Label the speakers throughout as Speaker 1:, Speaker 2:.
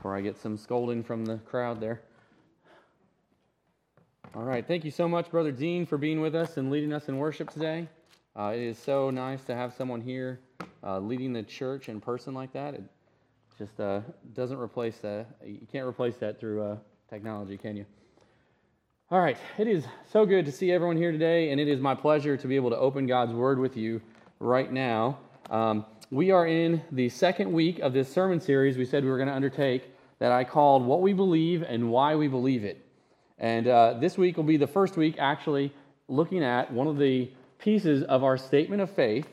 Speaker 1: before I get some scolding from the crowd there. All right. Thank you so much, Brother Dean, for being with us and leading us in worship today. Uh, it is so nice to have someone here uh, leading the church in person like that. It just uh, doesn't replace that. You can't replace that through uh, technology, can you? All right. It is so good to see everyone here today, and it is my pleasure to be able to open God's Word with you right now. Um, we are in the second week of this sermon series we said we were going to undertake that I called What We Believe and Why We Believe It. And uh, this week will be the first week actually looking at one of the pieces of our statement of faith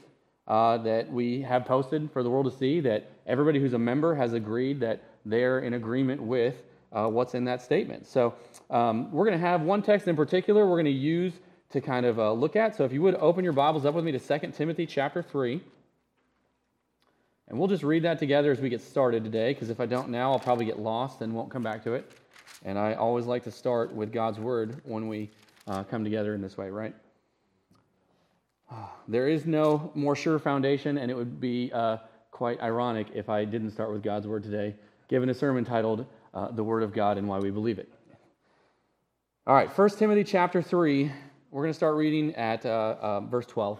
Speaker 1: uh, that we have posted for the world to see that everybody who's a member has agreed that they're in agreement with uh, what's in that statement. So um, we're going to have one text in particular we're going to use to kind of uh, look at. So if you would open your Bibles up with me to 2 Timothy chapter 3. And we'll just read that together as we get started today, because if I don't now, I'll probably get lost and won't come back to it. And I always like to start with God's word when we uh, come together in this way, right? There is no more sure foundation, and it would be uh, quite ironic if I didn't start with God's word today, given a sermon titled uh, The Word of God and Why We Believe It. All right, 1 Timothy chapter 3, we're going to start reading at uh, uh, verse 12.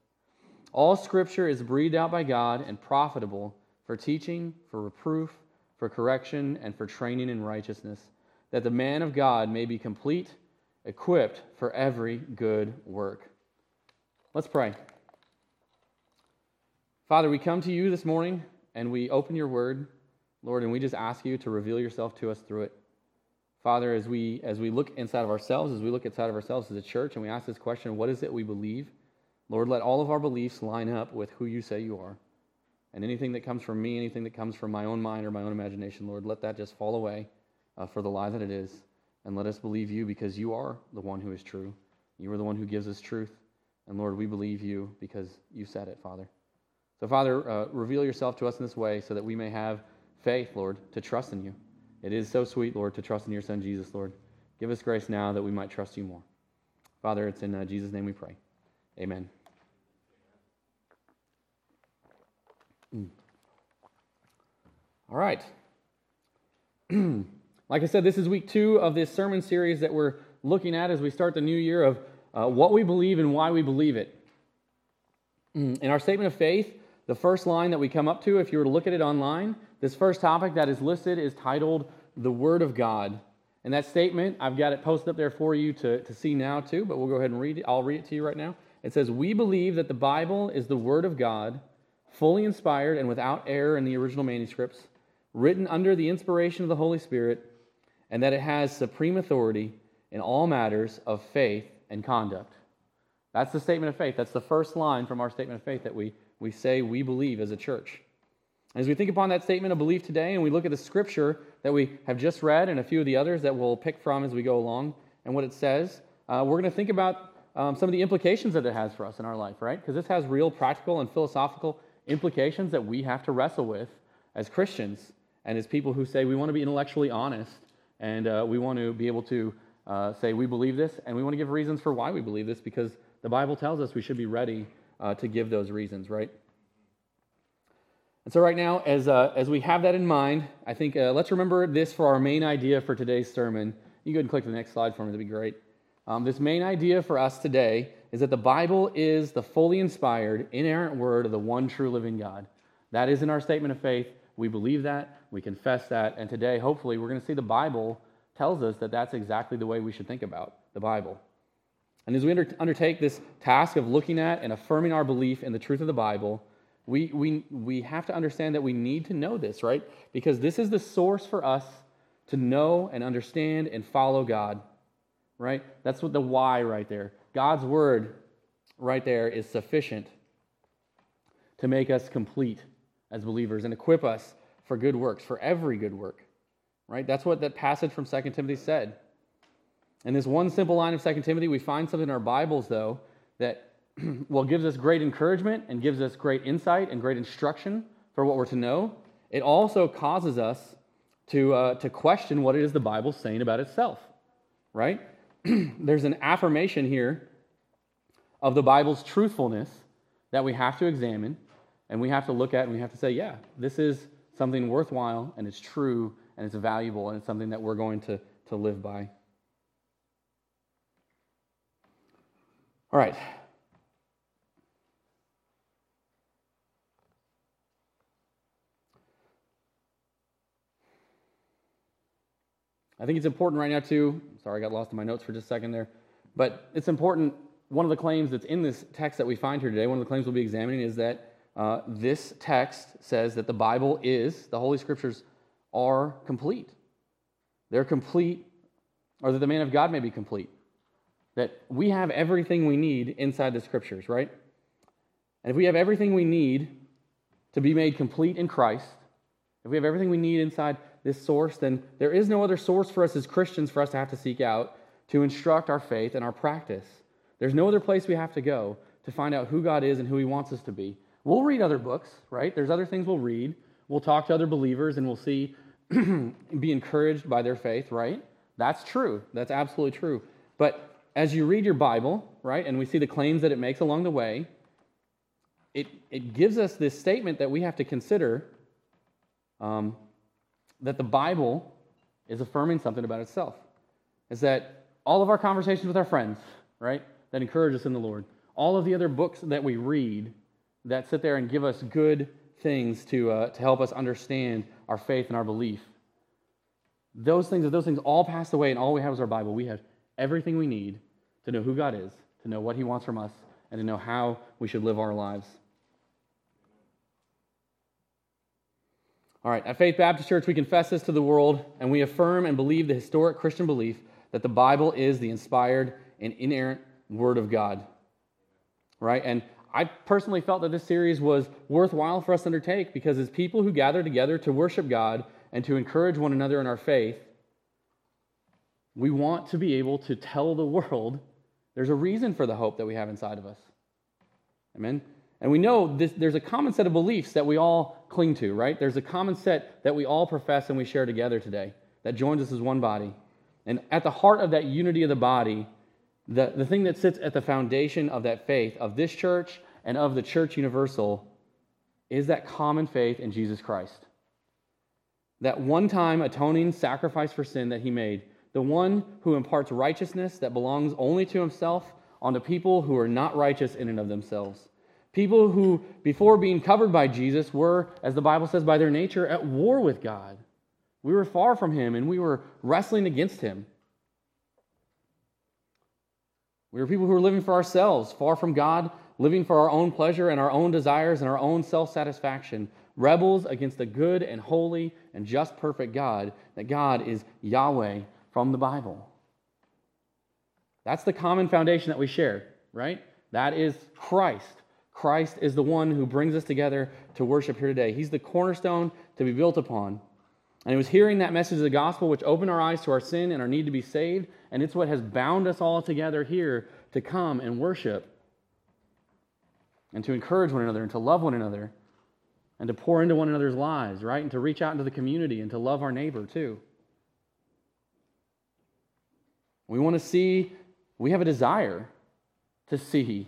Speaker 1: All scripture is breathed out by God and profitable for teaching, for reproof, for correction, and for training in righteousness, that the man of God may be complete, equipped for every good work. Let's pray. Father, we come to you this morning and we open your word, Lord, and we just ask you to reveal yourself to us through it. Father, as we as we look inside of ourselves, as we look inside of ourselves as a church, and we ask this question, what is it we believe? Lord, let all of our beliefs line up with who you say you are. And anything that comes from me, anything that comes from my own mind or my own imagination, Lord, let that just fall away uh, for the lie that it is. And let us believe you because you are the one who is true. You are the one who gives us truth. And Lord, we believe you because you said it, Father. So, Father, uh, reveal yourself to us in this way so that we may have faith, Lord, to trust in you. It is so sweet, Lord, to trust in your Son, Jesus, Lord. Give us grace now that we might trust you more. Father, it's in uh, Jesus' name we pray. Amen. Mm. All right. like I said, this is week two of this sermon series that we're looking at as we start the new year of uh, what we believe and why we believe it. Mm. In our statement of faith, the first line that we come up to, if you were to look at it online, this first topic that is listed is titled The Word of God. And that statement, I've got it posted up there for you to, to see now too, but we'll go ahead and read it. I'll read it to you right now. It says, We believe that the Bible is the Word of God fully inspired and without error in the original manuscripts, written under the inspiration of the Holy Spirit, and that it has supreme authority in all matters of faith and conduct. That's the statement of faith. That's the first line from our statement of faith that we, we say we believe as a church. As we think upon that statement of belief today and we look at the scripture that we have just read and a few of the others that we'll pick from as we go along and what it says, uh, we're going to think about um, some of the implications that it has for us in our life, right? Because this has real practical and philosophical implications that we have to wrestle with as Christians and as people who say we want to be intellectually honest and uh, we want to be able to uh, say we believe this and we want to give reasons for why we believe this because the Bible tells us we should be ready uh, to give those reasons, right? And so, right now, as, uh, as we have that in mind, I think uh, let's remember this for our main idea for today's sermon. You go ahead and click the next slide for me, that'd be great. Um, this main idea for us today is that the Bible is the fully inspired, inerrant word of the one true living God. That is in our statement of faith. We believe that, we confess that, and today, hopefully, we're going to see the Bible tells us that that's exactly the way we should think about the Bible. And as we under, undertake this task of looking at and affirming our belief in the truth of the Bible, we, we, we have to understand that we need to know this, right? Because this is the source for us to know and understand and follow God, right? That's what the why right there. God's word right there is sufficient to make us complete as believers and equip us for good works, for every good work. right? That's what that passage from 2 Timothy said. In this one simple line of 2 Timothy, we find something in our Bibles, though, that well gives us great encouragement and gives us great insight and great instruction for what we're to know. It also causes us to, uh, to question what it is the Bible's saying about itself, right? There's an affirmation here of the Bible's truthfulness that we have to examine and we have to look at and we have to say, yeah, this is something worthwhile and it's true and it's valuable and it's something that we're going to, to live by. All right. I think it's important right now, too. Sorry, I got lost in my notes for just a second there. But it's important. One of the claims that's in this text that we find here today, one of the claims we'll be examining is that uh, this text says that the Bible is, the Holy Scriptures are complete. They're complete, or that the man of God may be complete. That we have everything we need inside the Scriptures, right? And if we have everything we need to be made complete in Christ, if we have everything we need inside this source, then there is no other source for us as Christians for us to have to seek out to instruct our faith and our practice. There's no other place we have to go to find out who God is and who He wants us to be. We'll read other books, right? There's other things we'll read. We'll talk to other believers and we'll see, be encouraged by their faith, right? That's true. That's absolutely true. But as you read your Bible, right, and we see the claims that it makes along the way, it, it gives us this statement that we have to consider um, that the Bible is affirming something about itself. Is that all of our conversations with our friends, right, that encourage us in the Lord, all of the other books that we read that sit there and give us good things to, uh, to help us understand our faith and our belief, those things, if those things all pass away and all we have is our Bible, we have everything we need to know who God is, to know what He wants from us, and to know how we should live our lives. All right, at Faith Baptist Church, we confess this to the world, and we affirm and believe the historic Christian belief that the Bible is the inspired and inerrant Word of God. Right? And I personally felt that this series was worthwhile for us to undertake because, as people who gather together to worship God and to encourage one another in our faith, we want to be able to tell the world there's a reason for the hope that we have inside of us. Amen? And we know this, there's a common set of beliefs that we all cling to, right? There's a common set that we all profess and we share together today that joins us as one body. And at the heart of that unity of the body, the, the thing that sits at the foundation of that faith, of this church and of the church universal, is that common faith in Jesus Christ. That one time atoning sacrifice for sin that he made, the one who imparts righteousness that belongs only to himself onto people who are not righteous in and of themselves. People who, before being covered by Jesus, were, as the Bible says, by their nature, at war with God. We were far from Him and we were wrestling against Him. We were people who were living for ourselves, far from God, living for our own pleasure and our own desires and our own self satisfaction, rebels against the good and holy and just perfect God, that God is Yahweh from the Bible. That's the common foundation that we share, right? That is Christ. Christ is the one who brings us together to worship here today. He's the cornerstone to be built upon. And it was hearing that message of the gospel which opened our eyes to our sin and our need to be saved. And it's what has bound us all together here to come and worship and to encourage one another and to love one another and to pour into one another's lives, right? And to reach out into the community and to love our neighbor too. We want to see, we have a desire to see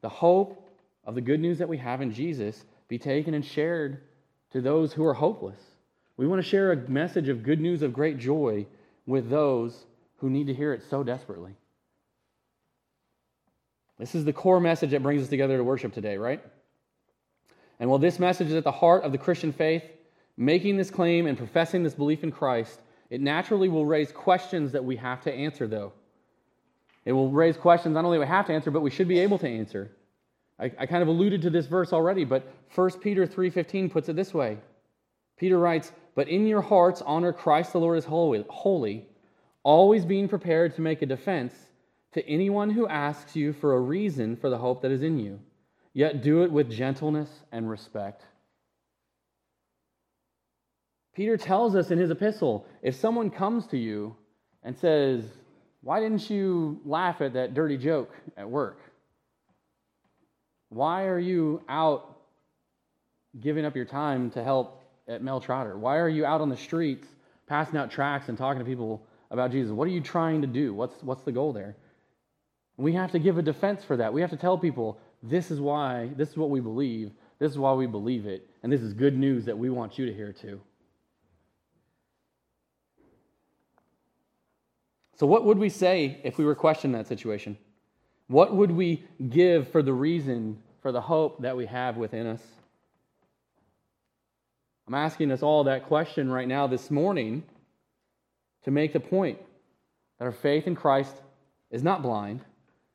Speaker 1: the hope of the good news that we have in Jesus be taken and shared to those who are hopeless. We want to share a message of good news of great joy with those who need to hear it so desperately. This is the core message that brings us together to worship today, right? And while this message is at the heart of the Christian faith, making this claim and professing this belief in Christ, it naturally will raise questions that we have to answer, though. It will raise questions not only we have to answer, but we should be able to answer. I, I kind of alluded to this verse already, but 1 Peter 3.15 puts it this way. Peter writes, But in your hearts honor Christ the Lord as holy, holy, always being prepared to make a defense to anyone who asks you for a reason for the hope that is in you, yet do it with gentleness and respect. Peter tells us in his epistle if someone comes to you and says, Why didn't you laugh at that dirty joke at work? Why are you out giving up your time to help at Mel Trotter? Why are you out on the streets passing out tracts and talking to people about Jesus? What are you trying to do? What's, what's the goal there? We have to give a defense for that. We have to tell people this is why, this is what we believe, this is why we believe it, and this is good news that we want you to hear too. So, what would we say if we were questioned in that situation? What would we give for the reason, for the hope that we have within us? I'm asking us all that question right now this morning to make the point that our faith in Christ is not blind,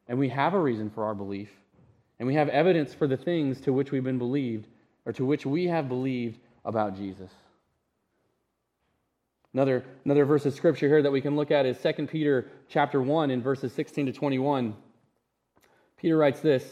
Speaker 1: and we have a reason for our belief, and we have evidence for the things to which we've been believed, or to which we have believed about Jesus. Another, another verse of scripture here that we can look at is 2 Peter chapter 1 in verses 16 to 21. Peter writes this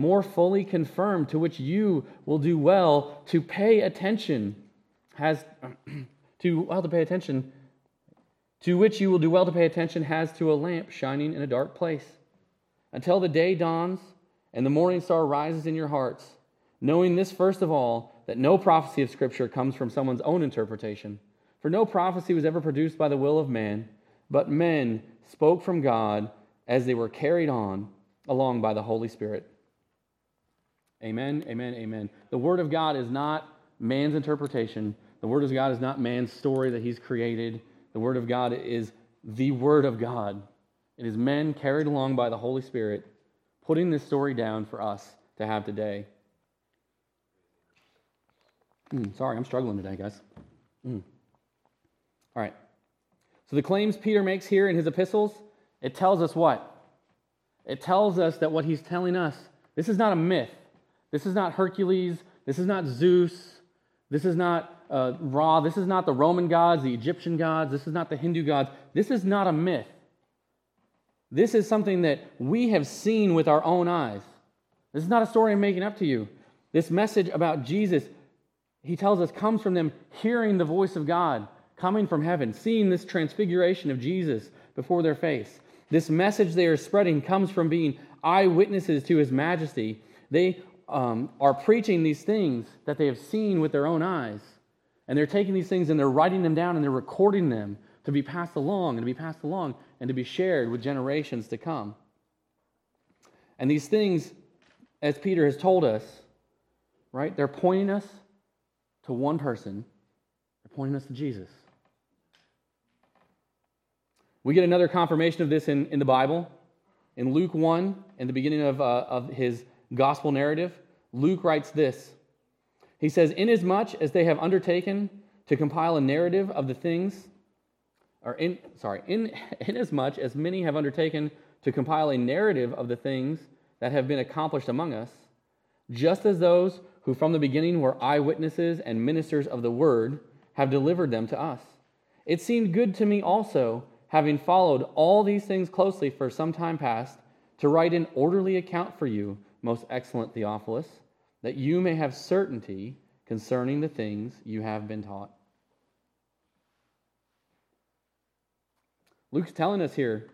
Speaker 1: more fully confirmed, to which you will do well to pay attention. Has to well to pay attention, to which you will do well to pay attention, has to a lamp shining in a dark place, until the day dawns and the morning star rises in your hearts, knowing this first of all, that no prophecy of Scripture comes from someone's own interpretation. For no prophecy was ever produced by the will of man, but men spoke from God as they were carried on along by the Holy Spirit. Amen, amen, amen. The Word of God is not man's interpretation. The Word of God is not man's story that he's created. The Word of God is the Word of God. It is men carried along by the Holy Spirit putting this story down for us to have today. Mm, sorry, I'm struggling today, guys. Mm. All right. So the claims Peter makes here in his epistles, it tells us what? It tells us that what he's telling us, this is not a myth. This is not Hercules. This is not Zeus. This is not uh, Ra. This is not the Roman gods, the Egyptian gods. This is not the Hindu gods. This is not a myth. This is something that we have seen with our own eyes. This is not a story I'm making up to you. This message about Jesus, he tells us, comes from them hearing the voice of God coming from heaven, seeing this transfiguration of Jesus before their face. This message they are spreading comes from being eyewitnesses to his majesty. They um, are preaching these things that they have seen with their own eyes. And they're taking these things and they're writing them down and they're recording them to be passed along and to be passed along and to be shared with generations to come. And these things, as Peter has told us, right, they're pointing us to one person, they're pointing us to Jesus. We get another confirmation of this in, in the Bible. In Luke 1, in the beginning of, uh, of his gospel narrative, Luke writes this. He says, Inasmuch as they have undertaken to compile a narrative of the things, or in, sorry, in, inasmuch as many have undertaken to compile a narrative of the things that have been accomplished among us, just as those who from the beginning were eyewitnesses and ministers of the word have delivered them to us. It seemed good to me also having followed all these things closely for some time past, to write an orderly account for you, most excellent Theophilus, that you may have certainty concerning the things you have been taught. Luke's telling us here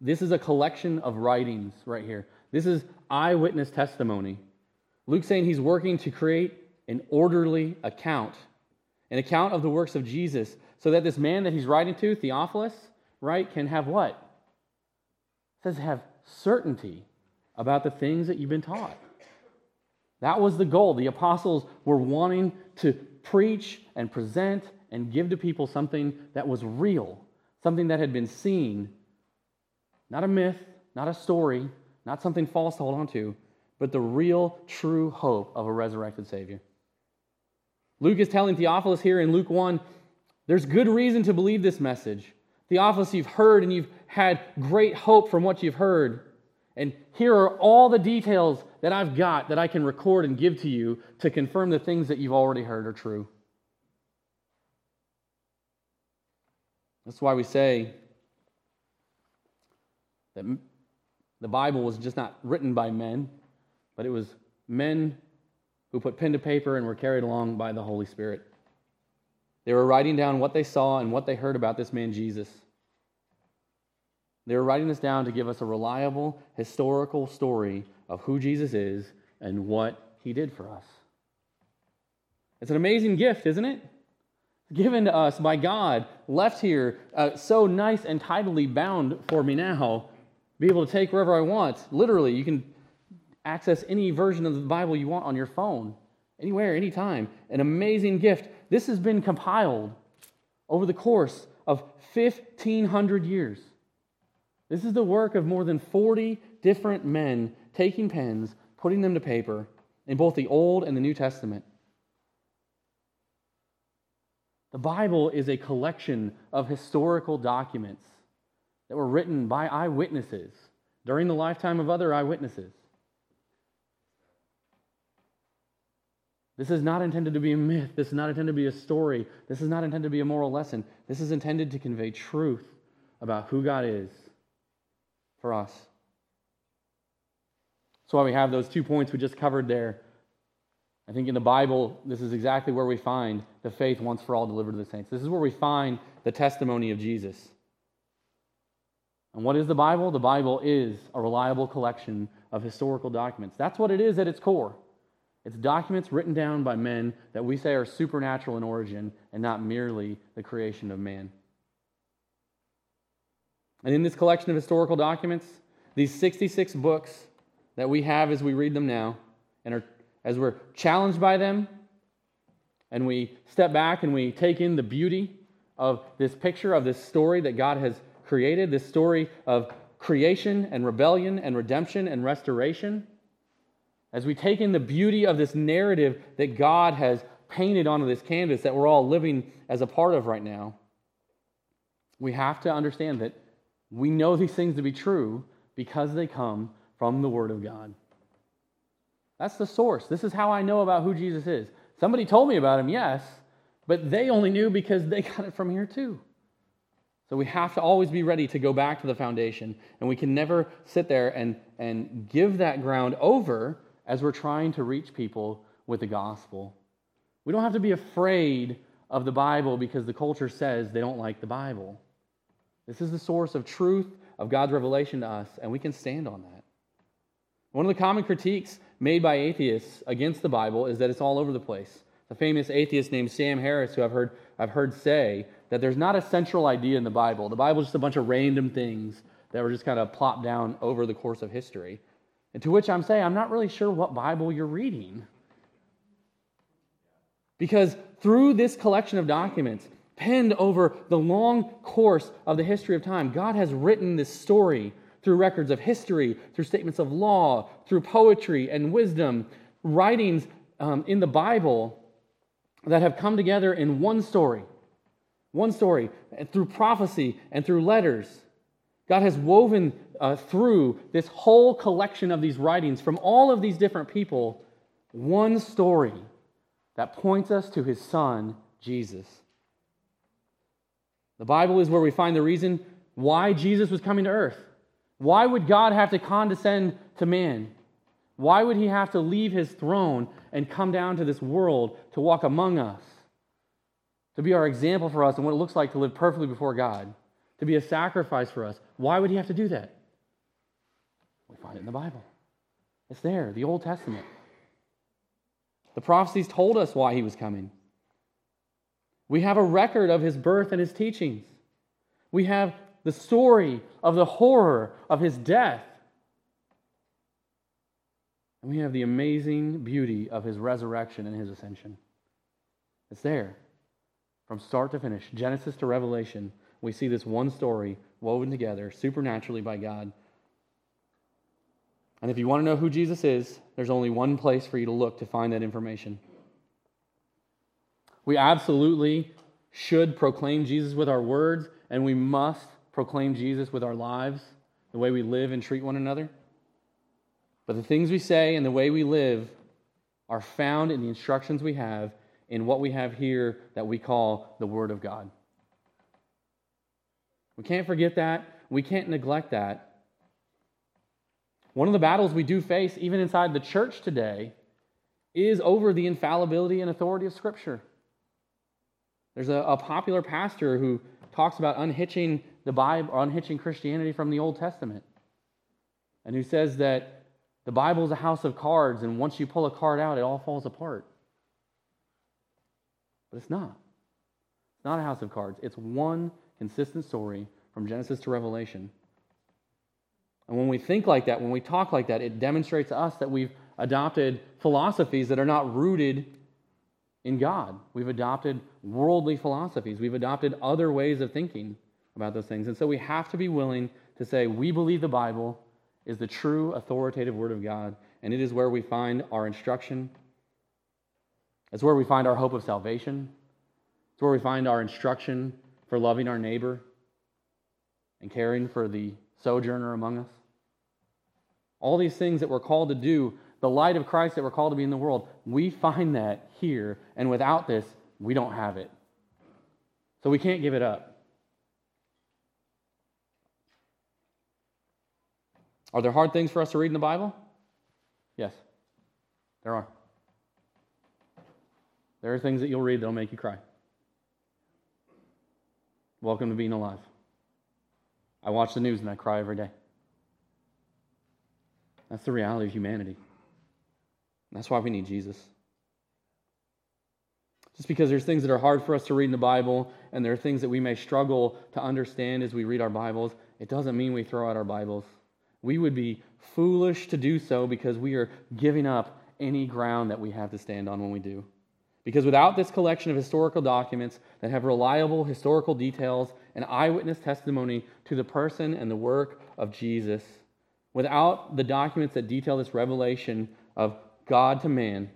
Speaker 1: this is a collection of writings right here. This is eyewitness testimony. Luke's saying he's working to create an orderly account, an account of the works of Jesus so that this man that he's writing to, Theophilus, right, can have what? It says have certainty about the things that you've been taught. That was the goal. The apostles were wanting to preach and present and give to people something that was real, something that had been seen. Not a myth, not a story, not something false to hold on to, but the real, true hope of a resurrected Savior. Luke is telling Theophilus here in Luke 1 There's good reason to believe this message. Theophilus, you've heard and you've had great hope from what you've heard. And here are all the details that I've got that I can record and give to you to confirm the things that you've already heard are true. That's why we say that the Bible was just not written by men, but it was men who put pen to paper and were carried along by the Holy Spirit. They were writing down what they saw and what they heard about this man Jesus. They were writing this down to give us a reliable historical story of who Jesus is and what he did for us. It's an amazing gift, isn't it? Given to us by God, left here, uh, so nice and tidily bound for me now, be able to take wherever I want. Literally, you can access any version of the Bible you want on your phone, anywhere, anytime. An amazing gift. This has been compiled over the course of 1,500 years. This is the work of more than 40 different men taking pens, putting them to paper in both the Old and the New Testament. The Bible is a collection of historical documents that were written by eyewitnesses during the lifetime of other eyewitnesses. This is not intended to be a myth. This is not intended to be a story. This is not intended to be a moral lesson. This is intended to convey truth about who God is for us. That's why we have those two points we just covered there. I think in the Bible, this is exactly where we find the faith once for all delivered to the saints. This is where we find the testimony of Jesus. And what is the Bible? The Bible is a reliable collection of historical documents. That's what it is at its core. It's documents written down by men that we say are supernatural in origin and not merely the creation of man. And in this collection of historical documents, these 66 books that we have as we read them now, and are, as we're challenged by them, and we step back and we take in the beauty of this picture, of this story that God has created, this story of creation and rebellion and redemption and restoration, as we take in the beauty of this narrative that God has painted onto this canvas that we're all living as a part of right now, we have to understand that we know these things to be true because they come from the Word of God. That's the source. This is how I know about who Jesus is. Somebody told me about him, yes, but they only knew because they got it from here too. So we have to always be ready to go back to the foundation, and we can never sit there and, and give that ground over as we're trying to reach people with the gospel. We don't have to be afraid of the Bible because the culture says they don't like the Bible. This is the source of truth of God's revelation to us, and we can stand on that. One of the common critiques made by atheists against the Bible is that it's all over the place. The famous atheist named Sam Harris, who I've heard, I've heard say that there's not a central idea in the Bible. The Bible is just a bunch of random things that were just kind of plopped down over the course of history. And to which I'm saying, I'm not really sure what Bible you're reading. Because through this collection of documents, penned over the long course of the history of time. God has written this story through records of history, through statements of law, through poetry and wisdom, writings um, in the Bible that have come together in one story. One story, through prophecy and through letters. God has woven uh, through this whole collection of these writings from all of these different people one story that points us to his son, Jesus. The Bible is where we find the reason why Jesus was coming to earth. Why would God have to condescend to man? Why would he have to leave his throne and come down to this world to walk among us? To be our example for us and what it looks like to live perfectly before God, to be a sacrifice for us. Why would he have to do that? We find it in the Bible. It's there, the Old Testament. The prophecies told us why he was coming. We have a record of his birth and his teachings. We have the story of the horror of his death. And we have the amazing beauty of his resurrection and his ascension. It's there. From start to finish, Genesis to Revelation, we see this one story woven together supernaturally by God. And if you want to know who Jesus is, there's only one place for you to look to find that information. We absolutely should proclaim Jesus with our words, and we must proclaim Jesus with our lives, the way we live and treat one another. But the things we say and the way we live are found in the instructions we have in what we have here that we call the Word of God. We can't forget that. We can't neglect that. One of the battles we do face, even inside the church today, is over the infallibility and authority of Scripture. There's a, a popular pastor who talks about unhitching the Bible, unhitching Christianity from the Old Testament, and who says that the Bible is a house of cards, and once you pull a card out, it all falls apart. But it's not. It's not a house of cards. It's one consistent story from Genesis to Revelation. And when we think like that, when we talk like that, it demonstrates to us that we've adopted philosophies that are not rooted in God. We've adopted worldly philosophies. We've adopted other ways of thinking about those things. And so we have to be willing to say, we believe the Bible is the true authoritative Word of God, and it is where we find our instruction. It's where we find our hope of salvation. It's where we find our instruction for loving our neighbor and caring for the sojourner among us. All these things that we're called to do, the light of Christ that we're called to be in the world, we find that here. And without this, we don't have it. So we can't give it up. Are there hard things for us to read in the Bible? Yes, there are. There are things that you'll read that'll make you cry. Welcome to being alive. I watch the news and I cry every day. That's the reality of humanity. That's why we need Jesus. Just because there's things that are hard for us to read in the Bible and there are things that we may struggle to understand as we read our Bibles, it doesn't mean we throw out our Bibles. We would be foolish to do so because we are giving up any ground that we have to stand on when we do. Because without this collection of historical documents that have reliable historical details and eyewitness testimony to the person and the work of Jesus, without the documents that detail this revelation of God to man,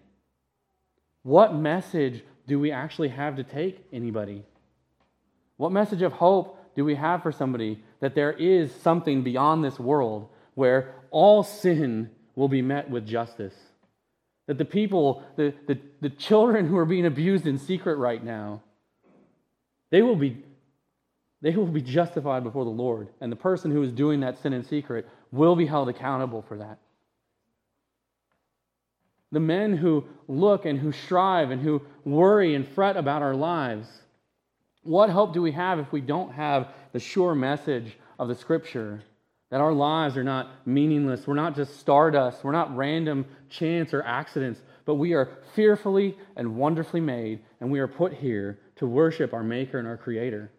Speaker 1: what message do we actually have to take anybody? What message of hope do we have for somebody that there is something beyond this world where all sin will be met with justice? That the people, the, the, the children who are being abused in secret right now, they will be they will be justified before the Lord. And the person who is doing that sin in secret will be held accountable for that. The men who look and who strive and who worry and fret about our lives, what hope do we have if we don't have the sure message of the Scripture that our lives are not meaningless? We're not just stardust, we're not random chance or accidents, but we are fearfully and wonderfully made, and we are put here to worship our Maker and our Creator.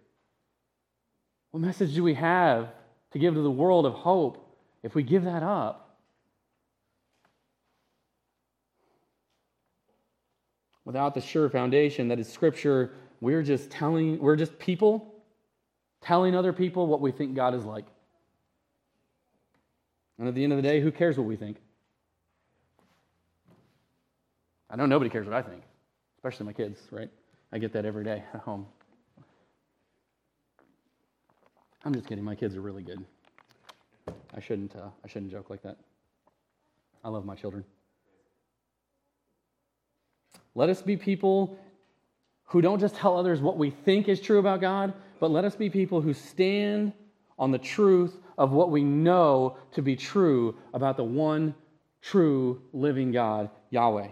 Speaker 1: What message do we have to give to the world of hope if we give that up? Without the sure foundation that is Scripture, we're just telling, we're just people telling other people what we think God is like. And at the end of the day, who cares what we think? I know nobody cares what I think, especially my kids, right? I get that every day at home. I'm just kidding. My kids are really good. I shouldn't. Uh, I shouldn't joke like that. I love my children. Let us be people who don't just tell others what we think is true about God, but let us be people who stand on the truth of what we know to be true about the one true living God, Yahweh.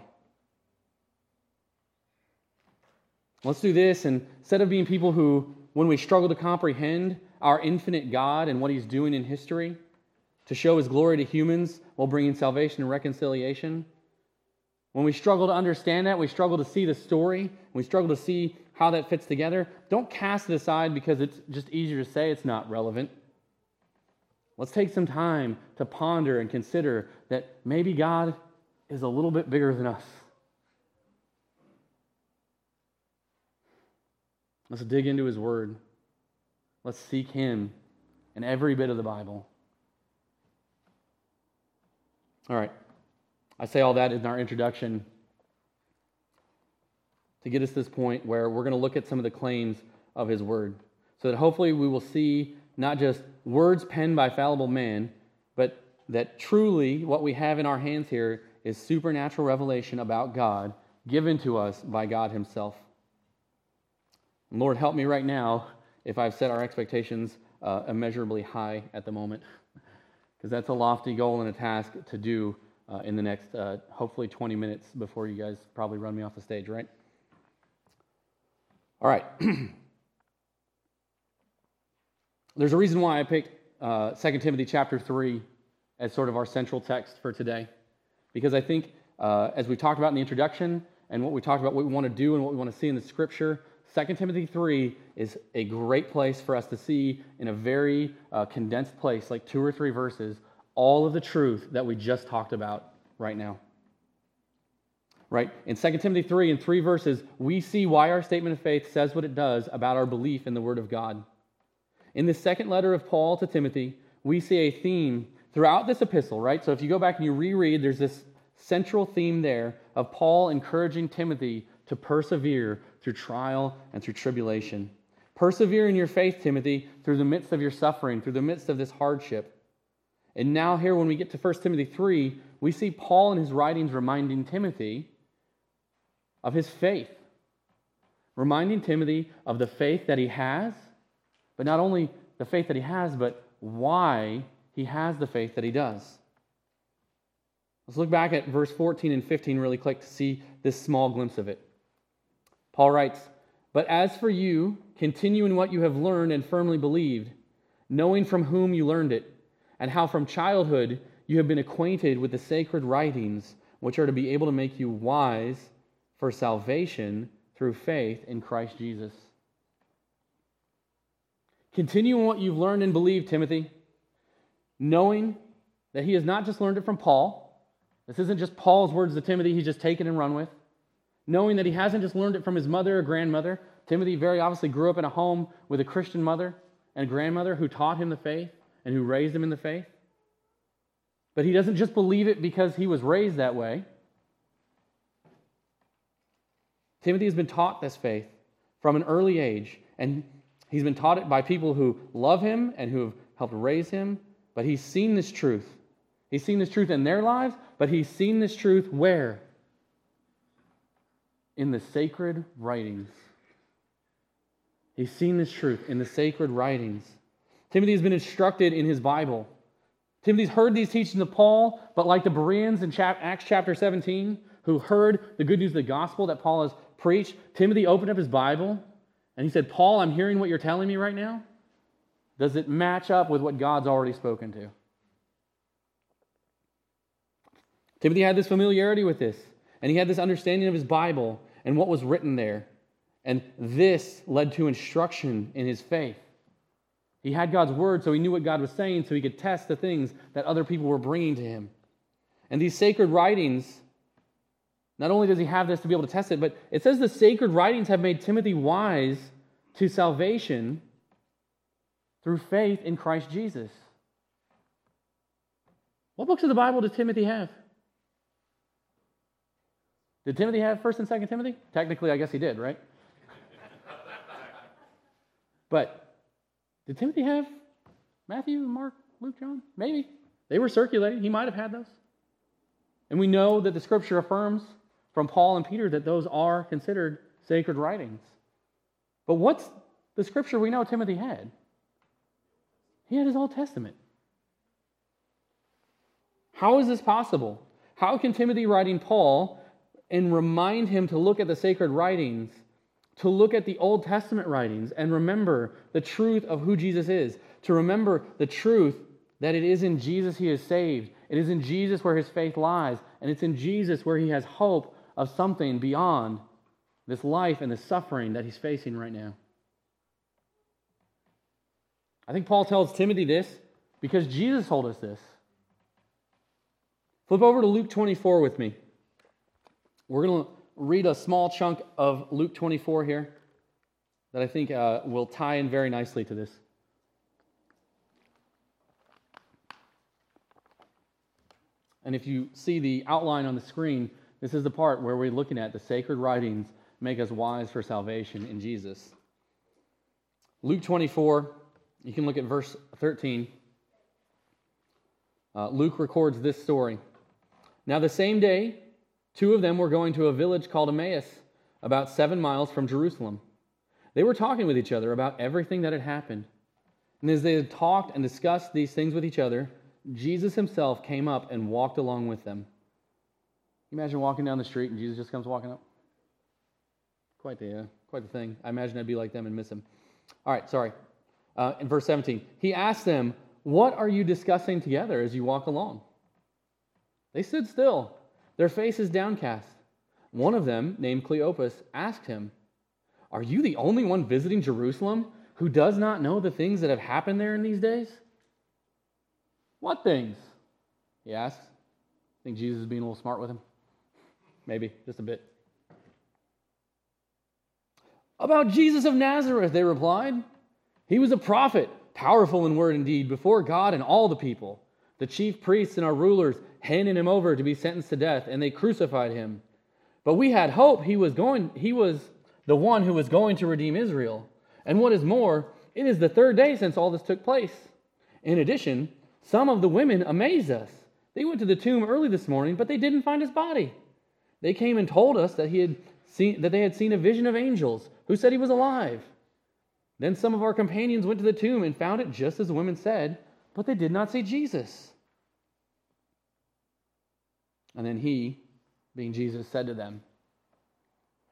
Speaker 1: Let's do this, and instead of being people who, when we struggle to comprehend, our infinite God and what he's doing in history to show his glory to humans while bringing salvation and reconciliation. When we struggle to understand that, we struggle to see the story, we struggle to see how that fits together, don't cast it aside because it's just easier to say it's not relevant. Let's take some time to ponder and consider that maybe God is a little bit bigger than us. Let's dig into his word. Let's seek Him in every bit of the Bible. All right. I say all that in our introduction to get us to this point where we're going to look at some of the claims of his word. So that hopefully we will see not just words penned by fallible man, but that truly what we have in our hands here is supernatural revelation about God given to us by God Himself. Lord, help me right now if I've set our expectations uh, immeasurably high at the moment, because that's a lofty goal and a task to do uh, in the next, uh, hopefully, 20 minutes before you guys probably run me off the stage, right? All right. There's a reason why I picked uh, 2 Timothy chapter 3 as sort of our central text for today. Because I think, uh, as we talked about in the introduction, and what we talked about, what we want to do and what we want to see in the scripture, 2 Timothy 3 is a great place for us to see in a very uh, condensed place, like two or three verses, all of the truth that we just talked about right now. Right? In 2 Timothy 3, in three verses, we see why our statement of faith says what it does about our belief in the Word of God. In the second letter of Paul to Timothy, we see a theme throughout this epistle, right? So if you go back and you reread, there's this central theme there of Paul encouraging Timothy to persevere through trial and through tribulation. Persevere in your faith, Timothy, through the midst of your suffering, through the midst of this hardship. And now, here, when we get to 1 Timothy 3, we see Paul in his writings reminding Timothy of his faith, reminding Timothy of the faith that he has, but not only the faith that he has, but why he has the faith that he does. Let's look back at verse 14 and 15 really quick to see this small glimpse of it. Paul writes, But as for you, continue in what you have learned and firmly believed, knowing from whom you learned it, and how from childhood you have been acquainted with the sacred writings, which are to be able to make you wise for salvation through faith in Christ Jesus. Continue in what you've learned and believed, Timothy knowing that he has not just learned it from Paul. This isn't just Paul's words to Timothy, he's just taken and run with. Knowing that he hasn't just learned it from his mother or grandmother. Timothy very obviously grew up in a home with a Christian mother and grandmother who taught him the faith and who raised him in the faith. But he doesn't just believe it because he was raised that way. Timothy has been taught this faith from an early age, and he's been taught it by people who love him and who have helped raise him but he's seen this truth. He's seen this truth in their lives, but he's seen this truth where? In the sacred writings. He's seen this truth in the sacred writings. Timothy has been instructed in his Bible. Timothy's heard these teachings of Paul, but like the Bereans in Acts chapter 17, who heard the good news of the gospel that Paul has preached, Timothy opened up his Bible and he said, Paul, I'm hearing what you're telling me right now. Does it match up with what God's already spoken to? Timothy had this familiarity with this, and he had this understanding of his Bible and what was written there. And this led to instruction in his faith. He had God's word, so he knew what God was saying, so he could test the things that other people were bringing to him. And these sacred writings, not only does he have this to be able to test it, but it says the sacred writings have made Timothy wise to salvation through faith in Christ Jesus. What books of the Bible did Timothy have? Did Timothy have 1st and 2nd Timothy? Technically, I guess he did, right? but did Timothy have Matthew, Mark, Luke, John? Maybe. They were circulating. He might have had those. And we know that the scripture affirms from Paul and Peter that those are considered sacred writings. But what's the scripture we know Timothy had? He had his Old Testament. How is this possible? How can Timothy writing Paul and remind him to look at the sacred writings, to look at the Old Testament writings, and remember the truth of who Jesus is, to remember the truth that it is in Jesus he is saved, it is in Jesus where his faith lies, and it's in Jesus where he has hope of something beyond this life and the suffering that he's facing right now. I think Paul tells Timothy this because Jesus told us this. Flip over to Luke 24 with me. We're going to read a small chunk of Luke 24 here that I think uh, will tie in very nicely to this. And if you see the outline on the screen, this is the part where we're looking at the sacred writings make us wise for salvation in Jesus. Luke 24, you can look at verse 13. Uh, Luke records this story. Now, the same day, two of them were going to a village called Emmaus, about seven miles from Jerusalem. They were talking with each other about everything that had happened. And as they had talked and discussed these things with each other, Jesus himself came up and walked along with them. Imagine walking down the street and Jesus just comes walking up. Quite the, uh, quite the thing. I imagine I'd be like them and miss him. All right, sorry. Uh, in verse 17, he asked them, What are you discussing together as you walk along? They stood still, their faces downcast. One of them, named Cleopas, asked him, Are you the only one visiting Jerusalem who does not know the things that have happened there in these days? What things? He asked. Think Jesus is being a little smart with him? Maybe, just a bit. About Jesus of Nazareth, they replied. He was a prophet, powerful in word and deed, before God and all the people. The chief priests and our rulers handed him over to be sentenced to death, and they crucified him. But we had hope he was going he was the one who was going to redeem Israel. And what is more, it is the third day since all this took place. In addition, some of the women amaze us. They went to the tomb early this morning, but they didn't find his body. They came and told us that, he had seen, that they had seen a vision of angels who said he was alive. Then some of our companions went to the tomb and found it just as the women said, but they did not see Jesus. And then he, being Jesus, said to them,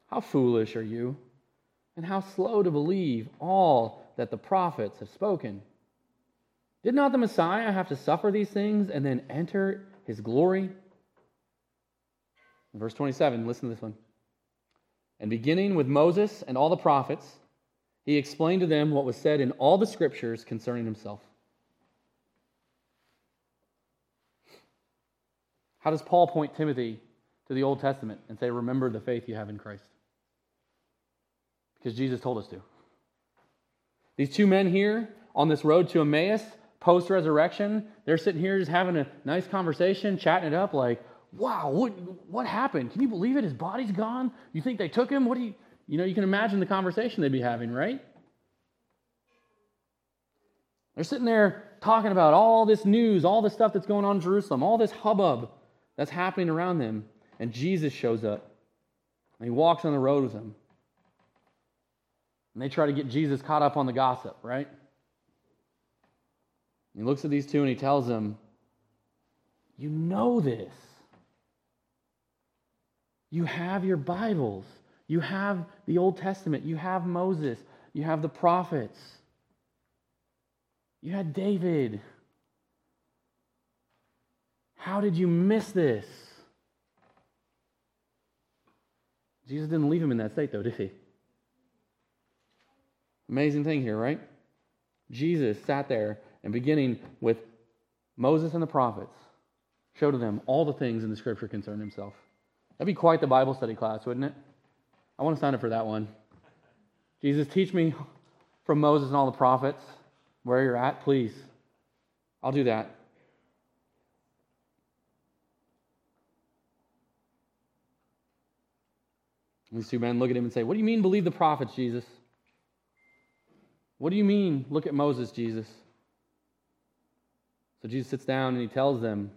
Speaker 1: How foolish are you, and how slow to believe all that the prophets have spoken. Did not the Messiah have to suffer these things and then enter his glory? Verse 27, listen to this one. And beginning with Moses and all the prophets, he explained to them what was said in all the scriptures concerning himself. How does Paul point Timothy to the Old Testament and say, Remember the faith you have in Christ? Because Jesus told us to. These two men here on this road to Emmaus, post resurrection, they're sitting here just having a nice conversation, chatting it up like, wow, what, what happened? Can you believe it? His body's gone? You think they took him? What do you, you know, you can imagine the conversation they'd be having, right? They're sitting there talking about all this news, all the stuff that's going on in Jerusalem, all this hubbub that's happening around them. And Jesus shows up. And he walks on the road with them. And they try to get Jesus caught up on the gossip, right? He looks at these two and he tells them, You know this. You have your Bibles. You have the Old Testament. You have Moses. You have the prophets. You had David. How did you miss this? Jesus didn't leave him in that state, though, did he? Amazing thing here, right? Jesus sat there and beginning with Moses and the prophets, showed to them all the things in the scripture concerning himself. That'd be quite the Bible study class, wouldn't it? I want to sign up for that one. Jesus, teach me from Moses and all the prophets where you're at, please. I'll do that. These two men look at him and say, What do you mean, believe the prophets, Jesus? What do you mean, look at Moses, Jesus? So Jesus sits down and he tells them,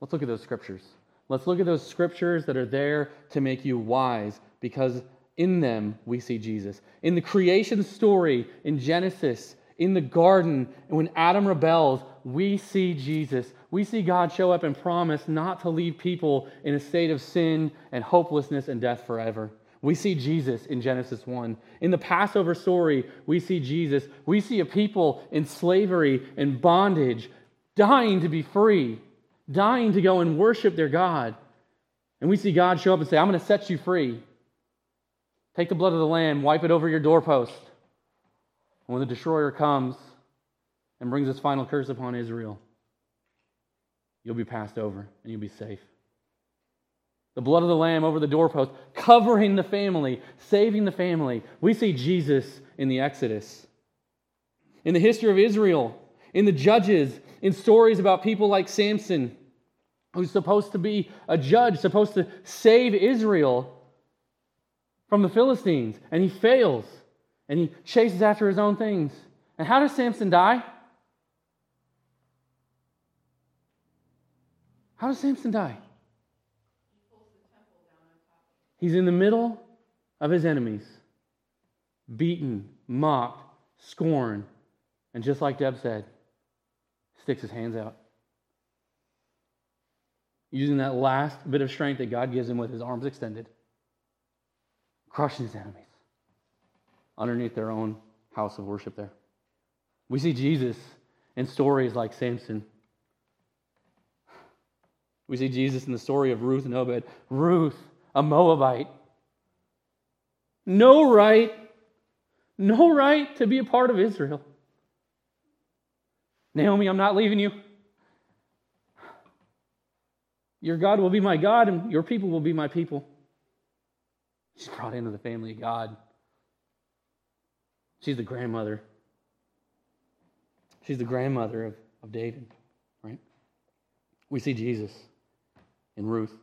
Speaker 1: Let's look at those scriptures. Let's look at those scriptures that are there to make you wise because in them we see Jesus. In the creation story in Genesis, in the garden, when Adam rebels, we see Jesus. We see God show up and promise not to leave people in a state of sin and hopelessness and death forever. We see Jesus in Genesis 1. In the Passover story, we see Jesus. We see a people in slavery and bondage dying to be free dying to go and worship their God. And we see God show up and say, I'm going to set you free. Take the blood of the Lamb, wipe it over your doorpost. And when the destroyer comes and brings his final curse upon Israel, you'll be passed over and you'll be safe. The blood of the Lamb over the doorpost, covering the family, saving the family. We see Jesus in the Exodus. In the history of Israel, in the Judges, in stories about people like Samson, who's supposed to be a judge, supposed to save Israel. from the Philistines, and he fails, and he chases after his own things. And how does Samson die? How does Samson die? He's in the middle of his enemies, beaten, mocked, scorned, and just like Deb said, sticks his hands out. Using that last bit of strength that God gives him with his arms extended, crushing his enemies underneath their own house of worship there. We see Jesus in stories like Samson. We see Jesus in the story of Ruth and Obed. Ruth, a Moabite. No right, no right to be a part of Israel. Naomi, I'm not leaving you. Your God will be my God, and your people will be my people. She's brought into the family of God. She's the grandmother. She's the grandmother of, of David, right? We see Jesus in Ruth.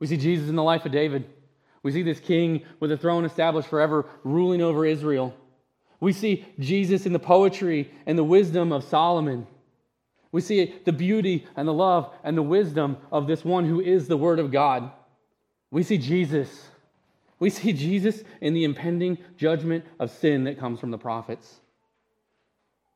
Speaker 1: We see Jesus in the life of David. We see this king with a throne established forever, ruling over Israel. We see Jesus in the poetry and the wisdom of Solomon. We see the beauty and the love and the wisdom of this one who is the Word of God. We see Jesus. We see Jesus in the impending judgment of sin that comes from the prophets.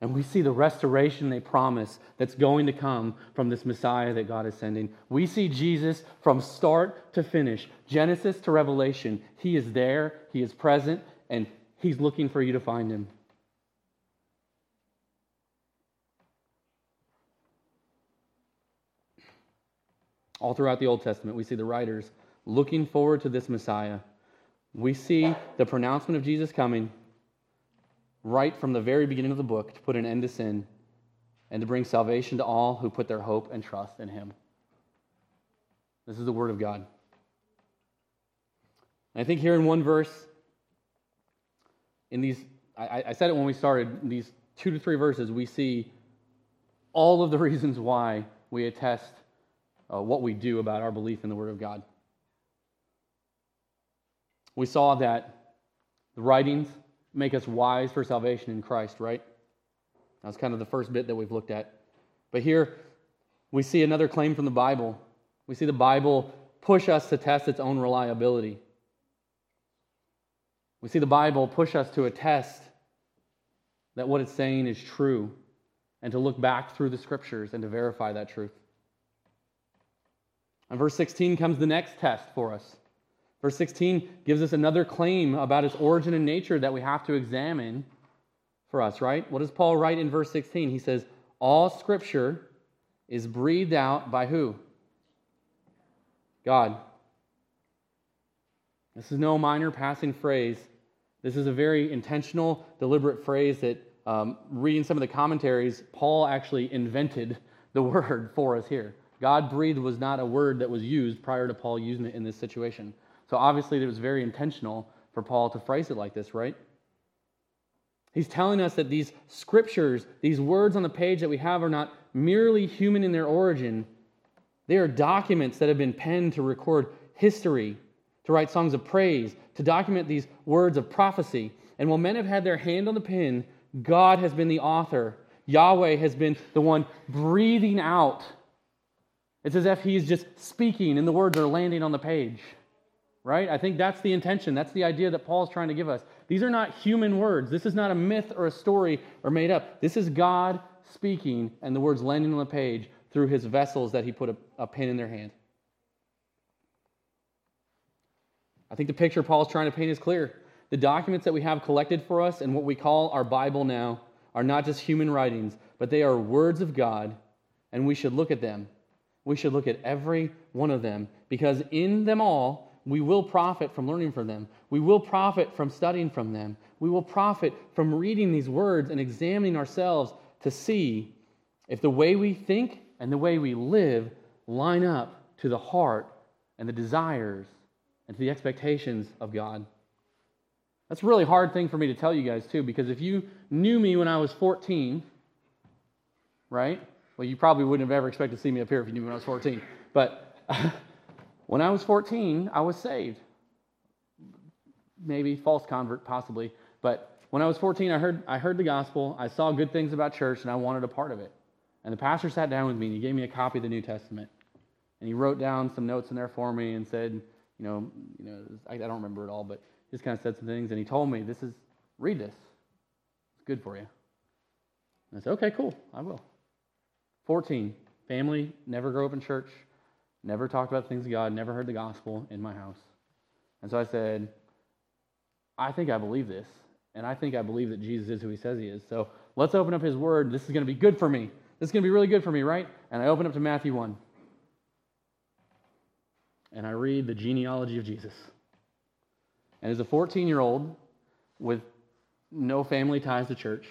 Speaker 1: And we see the restoration they promise that's going to come from this Messiah that God is sending. We see Jesus from start to finish, Genesis to Revelation. He is there, He is present, and He's looking for you to find Him. All throughout the Old Testament, we see the writers looking forward to this Messiah. We see the pronouncement of Jesus coming right from the very beginning of the book to put an end to sin and to bring salvation to all who put their hope and trust in him. This is the word of God. And I think here in one verse, in these, I, I said it when we started, these two to three verses, we see all of the reasons why we attest uh, what we do about our belief in the Word of God. We saw that the writings make us wise for salvation in Christ, right? That's kind of the first bit that we've looked at. But here we see another claim from the Bible. We see the Bible push us to test its own reliability. We see the Bible push us to attest that what it's saying is true and to look back through the scriptures and to verify that truth. And verse 16 comes the next test for us. Verse 16 gives us another claim about its origin and nature that we have to examine for us, right? What does Paul write in verse 16? He says, All scripture is breathed out by who? God. This is no minor passing phrase. This is a very intentional, deliberate phrase that, um, reading some of the commentaries, Paul actually invented the word for us here. God breathed was not a word that was used prior to Paul using it in this situation. So obviously, it was very intentional for Paul to phrase it like this, right? He's telling us that these scriptures, these words on the page that we have, are not merely human in their origin. They are documents that have been penned to record history, to write songs of praise, to document these words of prophecy. And while men have had their hand on the pen, God has been the author. Yahweh has been the one breathing out. It's as if he's just speaking and the words are landing on the page right? I think that's the intention. That's the idea that Paul's trying to give us. These are not human words. This is not a myth or a story or made up. This is God speaking and the words landing on the page through his vessels that he put a, a pen in their hand. I think the picture Paul's trying to paint is clear. The documents that we have collected for us and what we call our Bible now are not just human writings, but they are words of God, and we should look at them. We should look at every one of them because in them all, we will profit from learning from them. We will profit from studying from them. We will profit from reading these words and examining ourselves to see if the way we think and the way we live line up to the heart and the desires and to the expectations of God. That's a really hard thing for me to tell you guys, too, because if you knew me when I was 14, right? Well, you probably wouldn't have ever expected to see me up here if you knew me when I was 14. But When I was 14, I was saved. maybe false convert, possibly. But when I was 14, I heard, I heard the gospel. I saw good things about church, and I wanted a part of it. And the pastor sat down with me, and he gave me a copy of the New Testament. And he wrote down some notes in there for me and said, you know, you know I, I don't remember it all, but he just kind of said some things. And he told me, this is, read this. It's good for you. And I said, okay, cool, I will. 14, family, never grew up in church, never talked about things of God, never heard the gospel in my house. And so I said, I think I believe this. And I think I believe that Jesus is who he says he is. So let's open up his word. This is going to be good for me. This is going to be really good for me, right? And I open up to Matthew 1. And I read the genealogy of Jesus. And as a 14 year old with no family ties to church,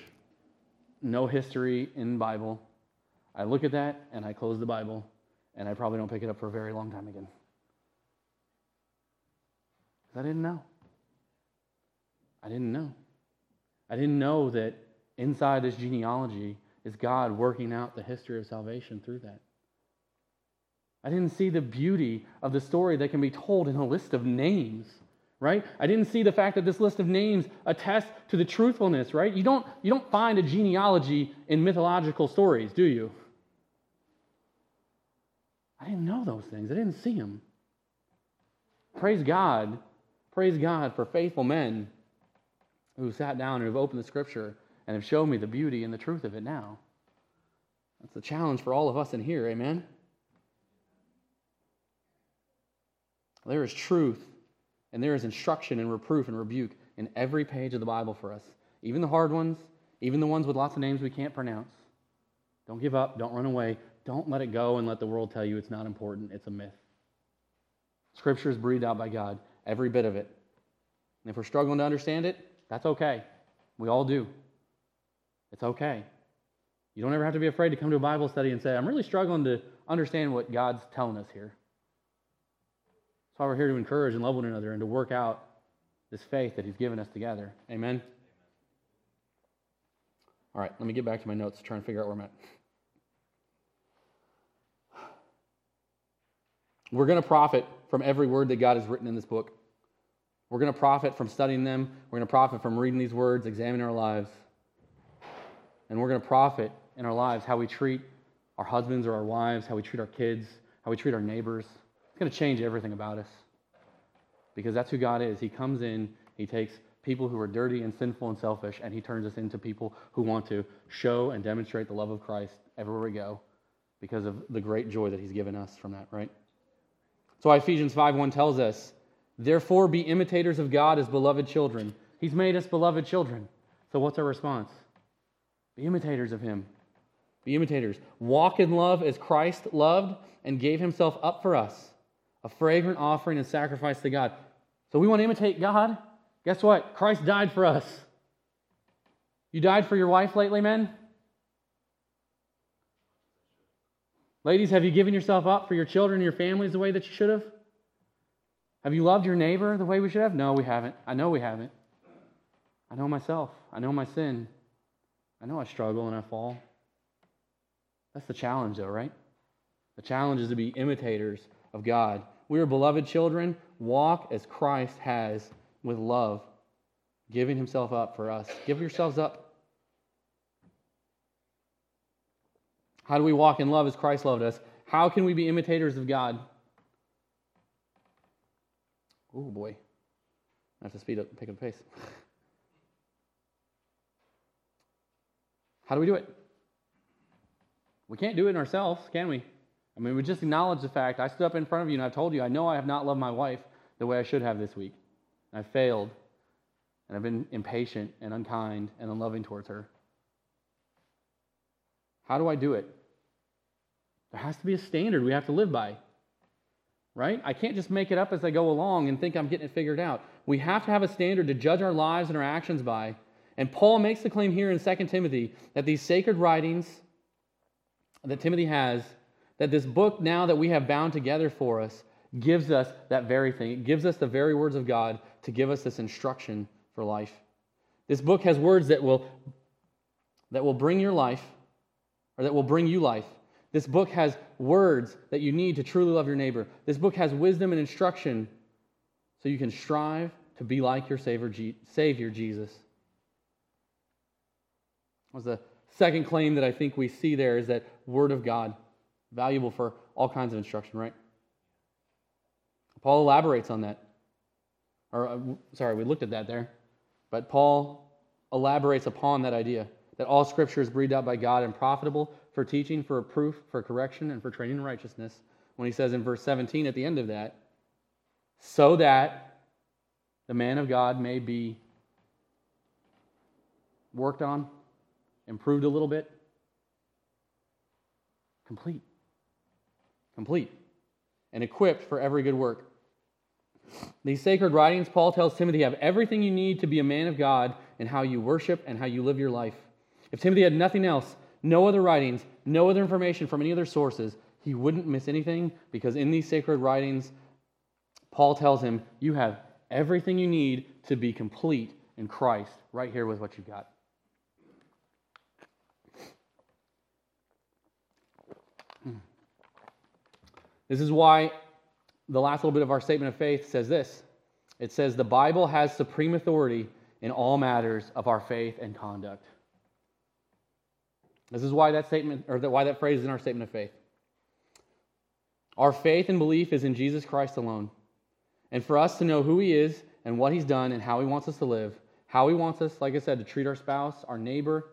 Speaker 1: no history in Bible, I look at that and I close the Bible and I probably don't pick it up for a very long time again. I didn't know. I didn't know. I didn't know that inside this genealogy is God working out the history of salvation through that. I didn't see the beauty of the story that can be told in a list of names, right? I didn't see the fact that this list of names attests to the truthfulness, right? You don't, you don't find a genealogy in mythological stories, do you? I didn't know those things. I didn't see them. Praise God. Praise God for faithful men who sat down and have opened the scripture and have shown me the beauty and the truth of it now. That's a challenge for all of us in here, amen? There is truth and there is instruction and reproof and rebuke in every page of the Bible for us, even the hard ones, even the ones with lots of names we can't pronounce. Don't give up, don't run away, don't let it go and let the world tell you it's not important, it's a myth. Scripture is breathed out by God, every bit of it. And if we're struggling to understand it, that's okay. We all do. It's okay. You don't ever have to be afraid to come to a Bible study and say, I'm really struggling to understand what God's telling us here. That's why we're here to encourage and love one another and to work out this faith that He's given us together. Amen? All right, let me get back to my notes to try and figure out where I'm at. We're going to profit from every word that God has written in this book. We're going to profit from studying them. We're going to profit from reading these words, examining our lives. And we're going to profit in our lives how we treat our husbands or our wives, how we treat our kids, how we treat our neighbors. It's going to change everything about us because that's who God is. He comes in, He takes people who are dirty and sinful and selfish, and He turns us into people who want to show and demonstrate the love of Christ everywhere we go because of the great joy that He's given us from that, right? So Ephesians 5:1 tells us Therefore, be imitators of God as beloved children. He's made us beloved children. So, what's our response? Be imitators of Him. Be imitators. Walk in love as Christ loved and gave Himself up for us, a fragrant offering and sacrifice to God. So, we want to imitate God. Guess what? Christ died for us. You died for your wife lately, men? Ladies, have you given yourself up for your children and your families the way that you should have? Have you loved your neighbor the way we should have? No, we haven't. I know we haven't. I know myself. I know my sin. I know I struggle and I fall. That's the challenge, though, right? The challenge is to be imitators of God. We are beloved children. Walk as Christ has with love, giving himself up for us. Give yourselves up. How do we walk in love as Christ loved us? How can we be imitators of God? Oh boy. I have to speed up and pick up the pace. How do we do it? We can't do it in ourselves, can we? I mean, we just acknowledge the fact I stood up in front of you and I've told you I know I have not loved my wife the way I should have this week. I've failed. And I've been impatient and unkind and unloving towards her. How do I do it? There has to be a standard we have to live by right? I can't just make it up as I go along and think I'm getting it figured out. We have to have a standard to judge our lives and our actions by. And Paul makes the claim here in 2 Timothy that these sacred writings that Timothy has, that this book now that we have bound together for us, gives us that very thing. It gives us the very words of God to give us this instruction for life. This book has words that will, that will bring your life, or that will bring you life. This book has words that you need to truly love your neighbor. This book has wisdom and instruction so you can strive to be like your Savior, Jesus. Was the second claim that I think we see there is that Word of God, valuable for all kinds of instruction, right? Paul elaborates on that. Or, uh, sorry, we looked at that there. But Paul elaborates upon that idea that all scripture is breathed out by God and profitable for teaching, for proof, for correction, and for training in righteousness. When he says in verse 17 at the end of that, so that the man of God may be worked on, improved a little bit, complete. Complete. And equipped for every good work. These sacred writings, Paul tells Timothy, have everything you need to be a man of God in how you worship and how you live your life. If Timothy had nothing else, no other writings, no other information from any other sources, he wouldn't miss anything because in these sacred writings, Paul tells him, You have everything you need to be complete in Christ right here with what you've got. This is why the last little bit of our statement of faith says this it says, The Bible has supreme authority in all matters of our faith and conduct. This is why that statement, or why that phrase is in our statement of faith. Our faith and belief is in Jesus Christ alone. And for us to know who He is and what He's done and how He wants us to live, how He wants us, like I said, to treat our spouse, our neighbor,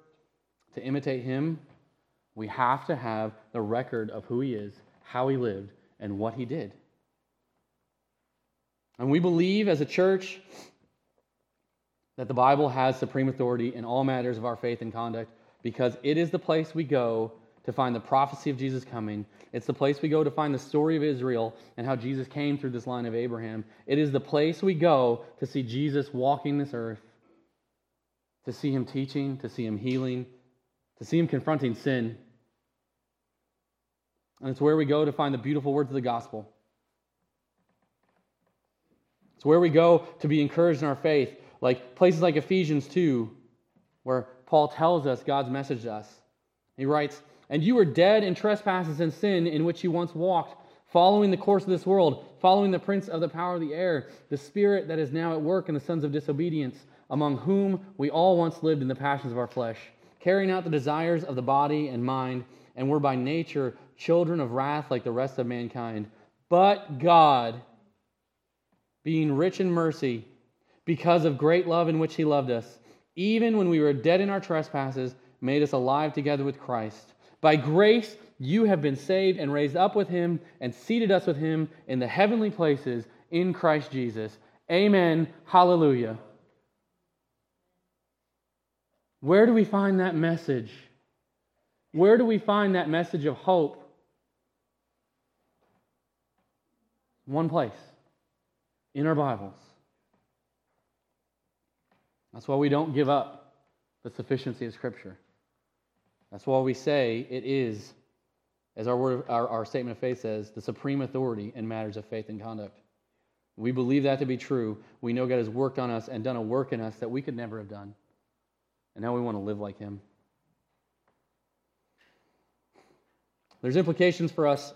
Speaker 1: to imitate Him, we have to have the record of who He is, how He lived, and what He did. And we believe as a church that the Bible has supreme authority in all matters of our faith and conduct because it is the place we go to find the prophecy of Jesus coming. It's the place we go to find the story of Israel and how Jesus came through this line of Abraham. It is the place we go to see Jesus walking this earth, to see him teaching, to see him healing, to see him confronting sin. And it's where we go to find the beautiful words of the gospel. It's where we go to be encouraged in our faith, like places like Ephesians 2, where Paul tells us God's message to us. He writes, And you were dead in trespasses and sin in which you once walked, following the course of this world, following the prince of the power of the air, the spirit that is now at work in the sons of disobedience, among whom we all once lived in the passions of our flesh, carrying out the desires of the body and mind, and were by nature children of wrath like the rest of mankind. But God, being rich in mercy, because of great love in which He loved us, even when we were dead in our trespasses, made us alive together with Christ. By grace, you have been saved and raised up with Him and seated us with Him in the heavenly places in Christ Jesus. Amen. Hallelujah. Where do we find that message? Where do we find that message of hope? One place in our Bibles. That's why we don't give up the sufficiency of Scripture. That's why we say it is, as our, word, our, our statement of faith says, the supreme authority in matters of faith and conduct. We believe that to be true. We know God has worked on us and done a work in us that we could never have done. And now we want to live like Him. There's implications for us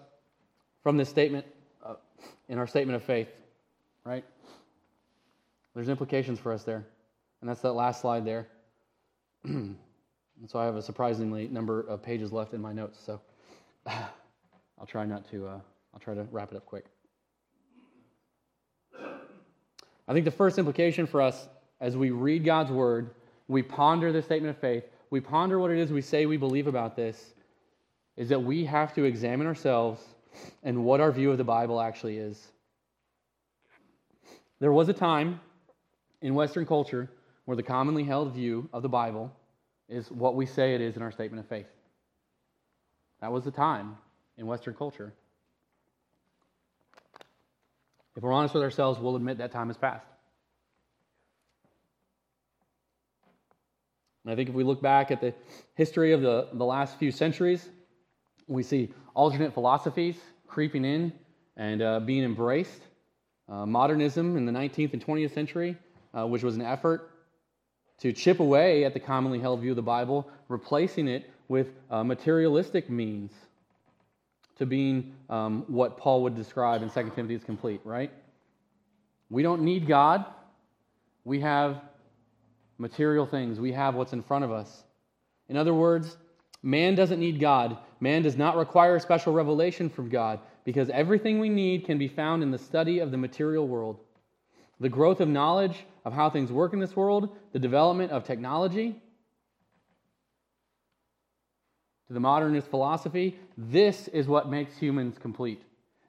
Speaker 1: from this statement uh, in our statement of faith right? There's implications for us there. And that's that last slide there. so I have a surprisingly number of pages left in my notes. So I'll try not to, uh, I'll try to wrap it up quick. I think the first implication for us as we read God's word, we ponder the statement of faith, we ponder what it is we say we believe about this, is that we have to examine ourselves and what our view of the Bible actually is. There was a time in Western culture where the commonly held view of the Bible is what we say it is in our statement of faith. That was the time in Western culture. If we're honest with ourselves, we'll admit that time has passed. And I think if we look back at the history of the, the last few centuries, we see alternate philosophies creeping in and uh, being embraced. Uh, modernism in the 19th and 20th century, uh, which was an effort to chip away at the commonly held view of the Bible, replacing it with uh, materialistic means to being um, what Paul would describe in 2 Timothy as complete, right? We don't need God. We have material things, we have what's in front of us. In other words, man doesn't need God. Man does not require special revelation from God because everything we need can be found in the study of the material world. The growth of knowledge of how things work in this world, the development of technology, to the modernist philosophy, this is what makes humans complete.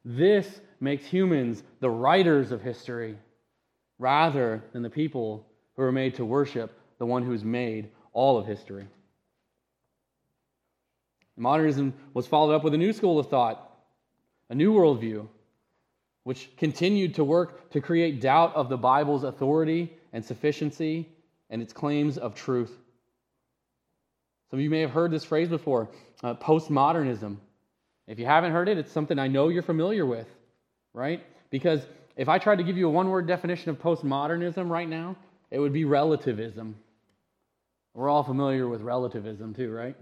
Speaker 1: This makes humans the writers of history rather than the people who are made to worship the one who's made all of history. Modernism was followed up with a new school of thought, a new worldview, which continued to work to create doubt of the Bible's authority and sufficiency and its claims of truth. Some of you may have heard this phrase before uh, postmodernism. If you haven't heard it, it's something I know you're familiar with, right? Because if I tried to give you a one word definition of postmodernism right now, it would be relativism. We're all familiar with relativism, too, right?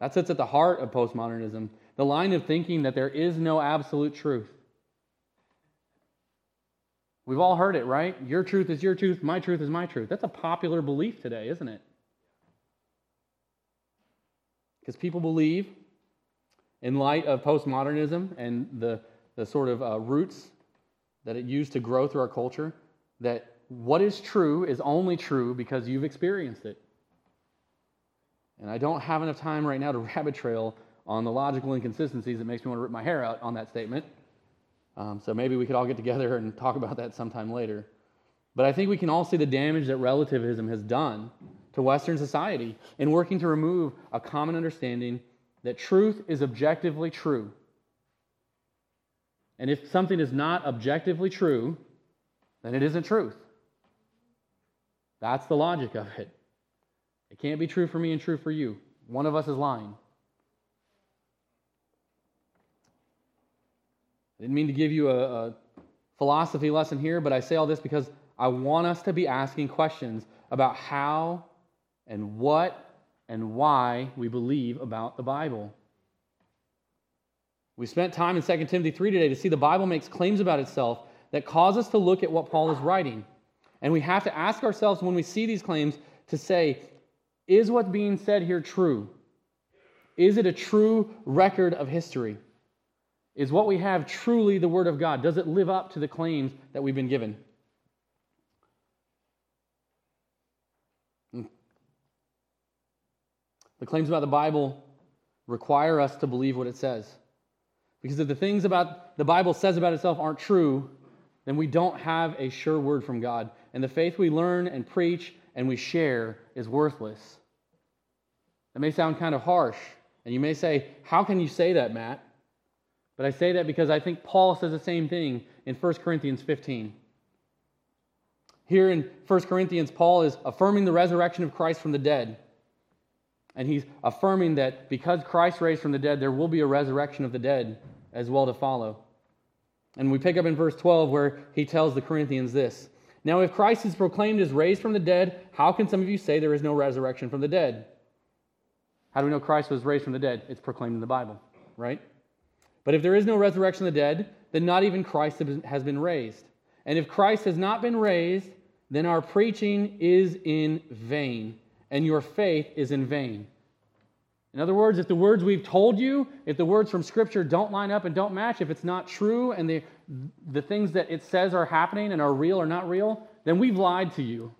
Speaker 1: That sits at the heart of postmodernism the line of thinking that there is no absolute truth. We've all heard it, right? Your truth is your truth, my truth is my truth. That's a popular belief today, isn't it? Because people believe, in light of postmodernism and the, the sort of uh, roots that it used to grow through our culture, that what is true is only true because you've experienced it. And I don't have enough time right now to rabbit trail on the logical inconsistencies that makes me want to rip my hair out on that statement. Um, so maybe we could all get together and talk about that sometime later. But I think we can all see the damage that relativism has done to Western society in working to remove a common understanding that truth is objectively true. And if something is not objectively true, then it isn't truth. That's the logic of it. It can't be true for me and true for you. One of us is lying. I didn't mean to give you a, a philosophy lesson here, but I say all this because I want us to be asking questions about how and what and why we believe about the Bible. We spent time in 2 Timothy 3 today to see the Bible makes claims about itself that cause us to look at what Paul is writing. And we have to ask ourselves when we see these claims to say, is what's being said here true? Is it a true record of history? Is what we have truly the Word of God? Does it live up to the claims that we've been given? The claims about the Bible require us to believe what it says. Because if the things about the Bible says about itself aren't true, then we don't have a sure word from God. And the faith we learn and preach and we share is worthless. That may sound kind of harsh, and you may say, How can you say that, Matt? But I say that because I think Paul says the same thing in 1 Corinthians 15. Here in 1 Corinthians, Paul is affirming the resurrection of Christ from the dead. And he's affirming that because Christ raised from the dead, there will be a resurrection of the dead as well to follow. And we pick up in verse 12 where he tells the Corinthians this Now, if Christ is proclaimed as raised from the dead, how can some of you say there is no resurrection from the dead? How do we know Christ was raised from the dead? It's proclaimed in the Bible, right? But if there is no resurrection of the dead, then not even Christ has been raised. And if Christ has not been raised, then our preaching is in vain, and your faith is in vain. In other words, if the words we've told you, if the words from Scripture don't line up and don't match, if it's not true and the, the things that it says are happening and are real or not real, then we've lied to you.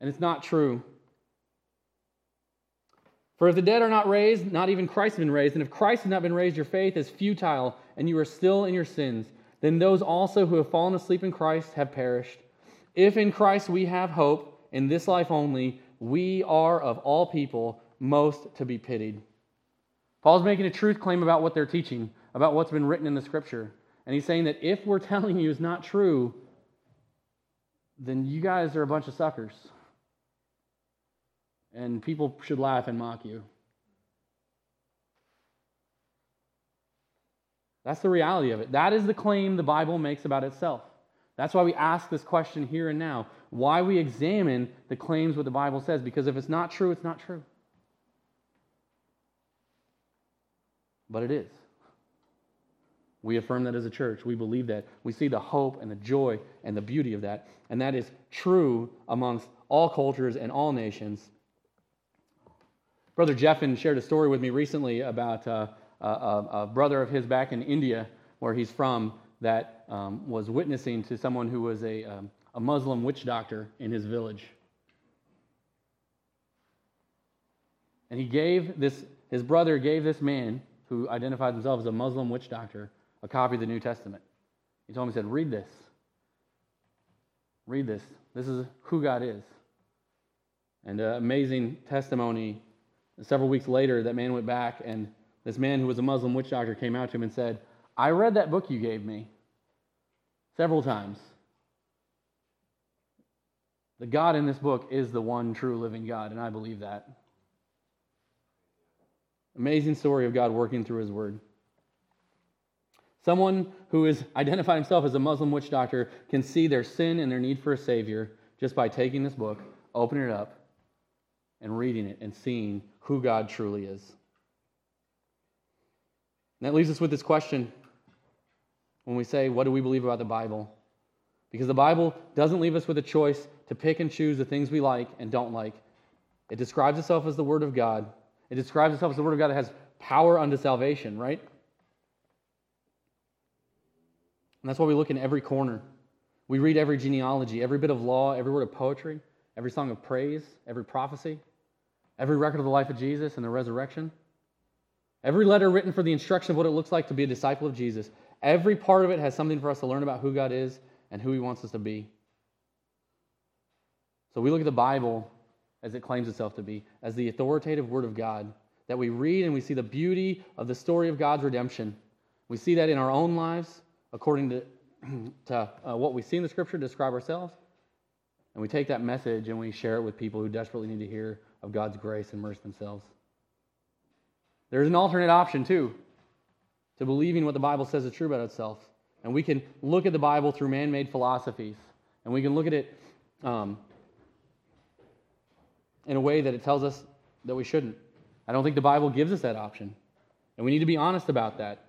Speaker 1: And it's not true. For if the dead are not raised, not even Christ has been raised. And if Christ has not been raised, your faith is futile, and you are still in your sins. Then those also who have fallen asleep in Christ have perished. If in Christ we have hope, in this life only, we are of all people most to be pitied. Paul's making a truth claim about what they're teaching, about what's been written in the scripture. And he's saying that if we're telling you is not true, then you guys are a bunch of suckers and people should laugh and mock you. That's the reality of it. That is the claim the Bible makes about itself. That's why we ask this question here and now. Why we examine the claims what the Bible says. Because if it's not true, it's not true. But it is. We affirm that as a church. We believe that. We see the hope and the joy and the beauty of that. And that is true amongst all cultures and all nations. Brother Jeffin shared a story with me recently about uh, a, a, brother of his back in India, where he's from, that um, was witnessing to someone who was a, um, a Muslim witch doctor in his village. And he gave this, his brother gave this man who identified himself as a Muslim witch doctor a copy of the New Testament. He told him, he said, read this. Read this. This is who God is. And uh, amazing testimony. Several weeks later, that man went back, and this man who was a Muslim witch doctor came out to him and said, I read that book you gave me several times. The God in this book is the one true living God, and I believe that. Amazing story of God working through his word. Someone who has identified himself as a Muslim witch doctor can see their sin and their need for a Savior just by taking this book, opening it up, and reading it and seeing who God truly is. And that leaves us with this question when we say, What do we believe about the Bible? Because the Bible doesn't leave us with a choice to pick and choose the things we like and don't like. It describes itself as the Word of God. It describes itself as the Word of God that has power unto salvation, right? And that's why we look in every corner. We read every genealogy, every bit of law, every word of poetry, every song of praise, every prophecy, every record of the life of Jesus and the resurrection, every letter written for the instruction of what it looks like to be a disciple of Jesus. Every part of it has something for us to learn about who God is and who He wants us to be. So we look at the Bible as it claims itself to be, as the authoritative Word of God, that we read and we see the beauty of the story of God's redemption. We see that in our own lives, according to, to uh, what we see in the scripture describe ourselves. And we take that message and we share it with people who desperately need to hear of God's grace and mercy themselves. There's an alternate option, too, to believing what the Bible says is true about itself. And we can look at the Bible through man made philosophies. And we can look at it um, in a way that it tells us that we shouldn't. I don't think the Bible gives us that option. And we need to be honest about that.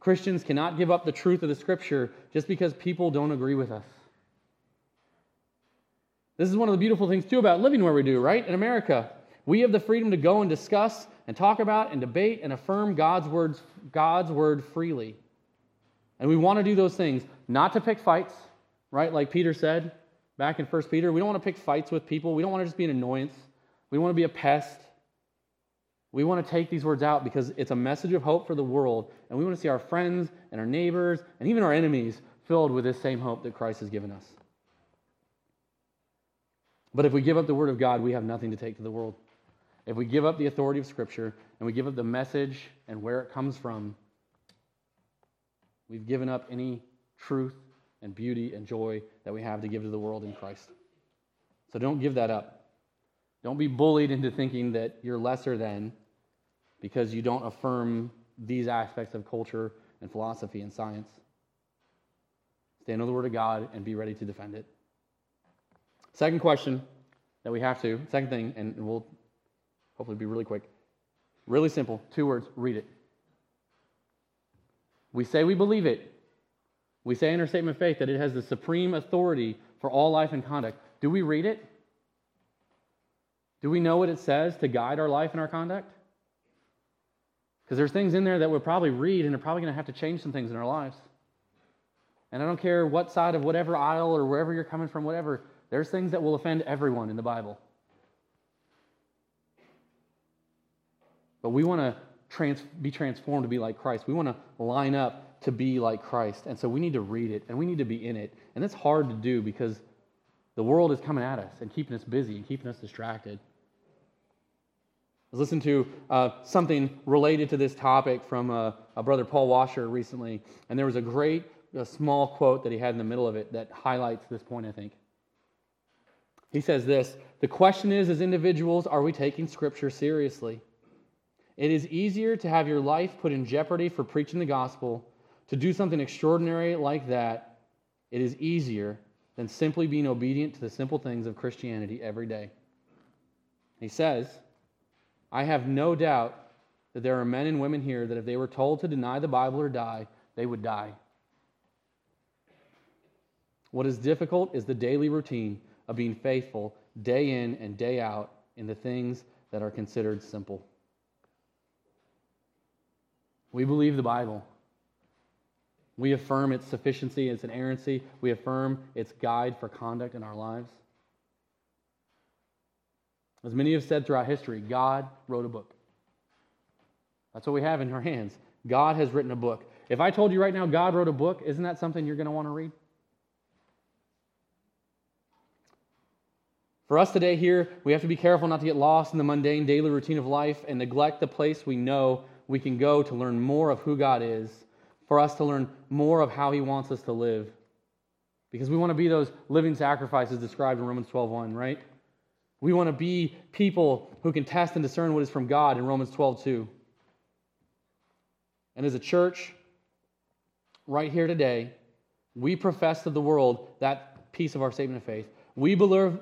Speaker 1: Christians cannot give up the truth of the scripture just because people don't agree with us. This is one of the beautiful things, too, about living where we do, right? In America, we have the freedom to go and discuss and talk about and debate and affirm God's, words, God's word freely. And we want to do those things, not to pick fights, right? Like Peter said back in 1 Peter. We don't want to pick fights with people. We don't want to just be an annoyance. We want to be a pest. We want to take these words out because it's a message of hope for the world, and we want to see our friends and our neighbors and even our enemies filled with this same hope that Christ has given us. But if we give up the Word of God, we have nothing to take to the world. If we give up the authority of Scripture and we give up the message and where it comes from, we've given up any truth and beauty and joy that we have to give to the world in Christ. So don't give that up. Don't be bullied into thinking that you're lesser than because you don't affirm these aspects of culture and philosophy and science. Stand on the Word of God and be ready to defend it. Second question that we have to, second thing, and we'll hopefully be really quick. Really simple. Two words read it. We say we believe it. We say in our statement of faith that it has the supreme authority for all life and conduct. Do we read it? Do we know what it says to guide our life and our conduct? Because there's things in there that we'll probably read and are probably going to have to change some things in our lives. And I don't care what side of whatever aisle or wherever you're coming from, whatever, there's things that will offend everyone in the Bible. But we want to trans- be transformed to be like Christ. We want to line up to be like Christ. And so we need to read it and we need to be in it. And it's hard to do because the world is coming at us and keeping us busy and keeping us distracted. I was listening to uh, something related to this topic from uh, a brother Paul Washer recently, and there was a great a small quote that he had in the middle of it that highlights this point, I think. He says this The question is, as individuals, are we taking Scripture seriously? It is easier to have your life put in jeopardy for preaching the gospel, to do something extraordinary like that. It is easier than simply being obedient to the simple things of Christianity every day. He says, I have no doubt that there are men and women here that if they were told to deny the Bible or die, they would die. What is difficult is the daily routine of being faithful day in and day out in the things that are considered simple. We believe the Bible. We affirm its sufficiency, its inerrancy. We affirm its guide for conduct in our lives. As many have said throughout history, God wrote a book. That's what we have in our hands. God has written a book. If I told you right now God wrote a book, isn't that something you're going to want to read? For us today here, we have to be careful not to get lost in the mundane daily routine of life and neglect the place we know we can go to learn more of who God is, for us to learn more of how He wants us to live. Because we want to be those living sacrifices described in Romans 12:1, right? We want to be people who can test and discern what is from God in Romans 12:2. And as a church, right here today, we profess to the world that piece of our statement of faith. We believe,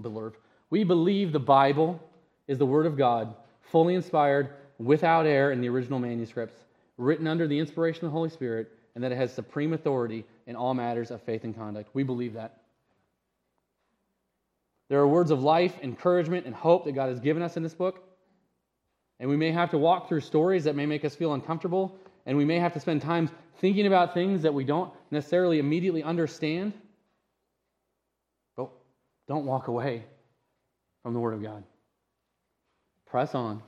Speaker 1: believe, we believe the Bible is the Word of God, fully inspired, without error in the original manuscripts, written under the inspiration of the Holy Spirit, and that it has supreme authority in all matters of faith and conduct. We believe that. There are words of life, encouragement, and hope that God has given us in this book. And we may have to walk through stories that may make us feel uncomfortable, and we may have to spend time thinking about things that we don't necessarily immediately understand. Don't walk away from the Word of God. Press on.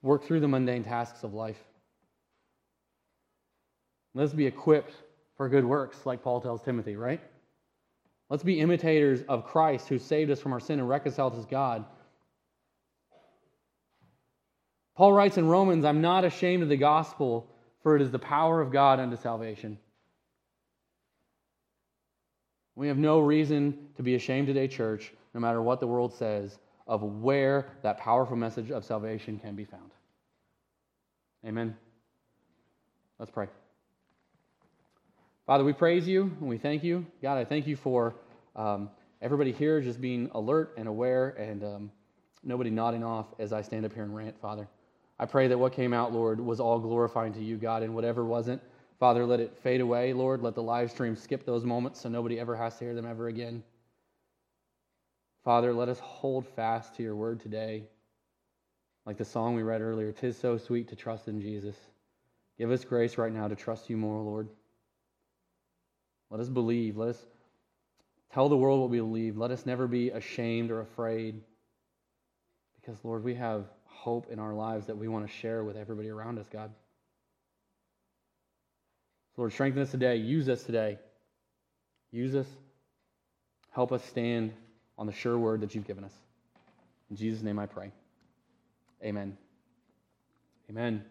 Speaker 1: Work through the mundane tasks of life. Let's be equipped for good works, like Paul tells Timothy, right? Let's be imitators of Christ who saved us from our sin and reconciled us to God. Paul writes in Romans, I'm not ashamed of the gospel, for it is the power of God unto salvation. We have no reason to be ashamed today, church, no matter what the world says, of where that powerful message of salvation can be found. Amen. Let's pray. Father, we praise you and we thank you. God, I thank you for um, everybody here just being alert and aware and um, nobody nodding off as I stand up here and rant, Father. I pray that what came out, Lord, was all glorifying to you, God, and whatever wasn't, Father, let it fade away, Lord. Let the live stream skip those moments so nobody ever has to hear them ever again. Father, let us hold fast to your word today. Like the song we read earlier, tis so sweet to trust in Jesus. Give us grace right now to trust you more, Lord. Let us believe. Let us tell the world what we believe. Let us never be ashamed or afraid. Because, Lord, we have hope in our lives that we want to share with everybody around us, God. Lord, strengthen us today. Use us today. Use us. Help us stand on the sure word that you've given us. In Jesus' name I pray. Amen. Amen.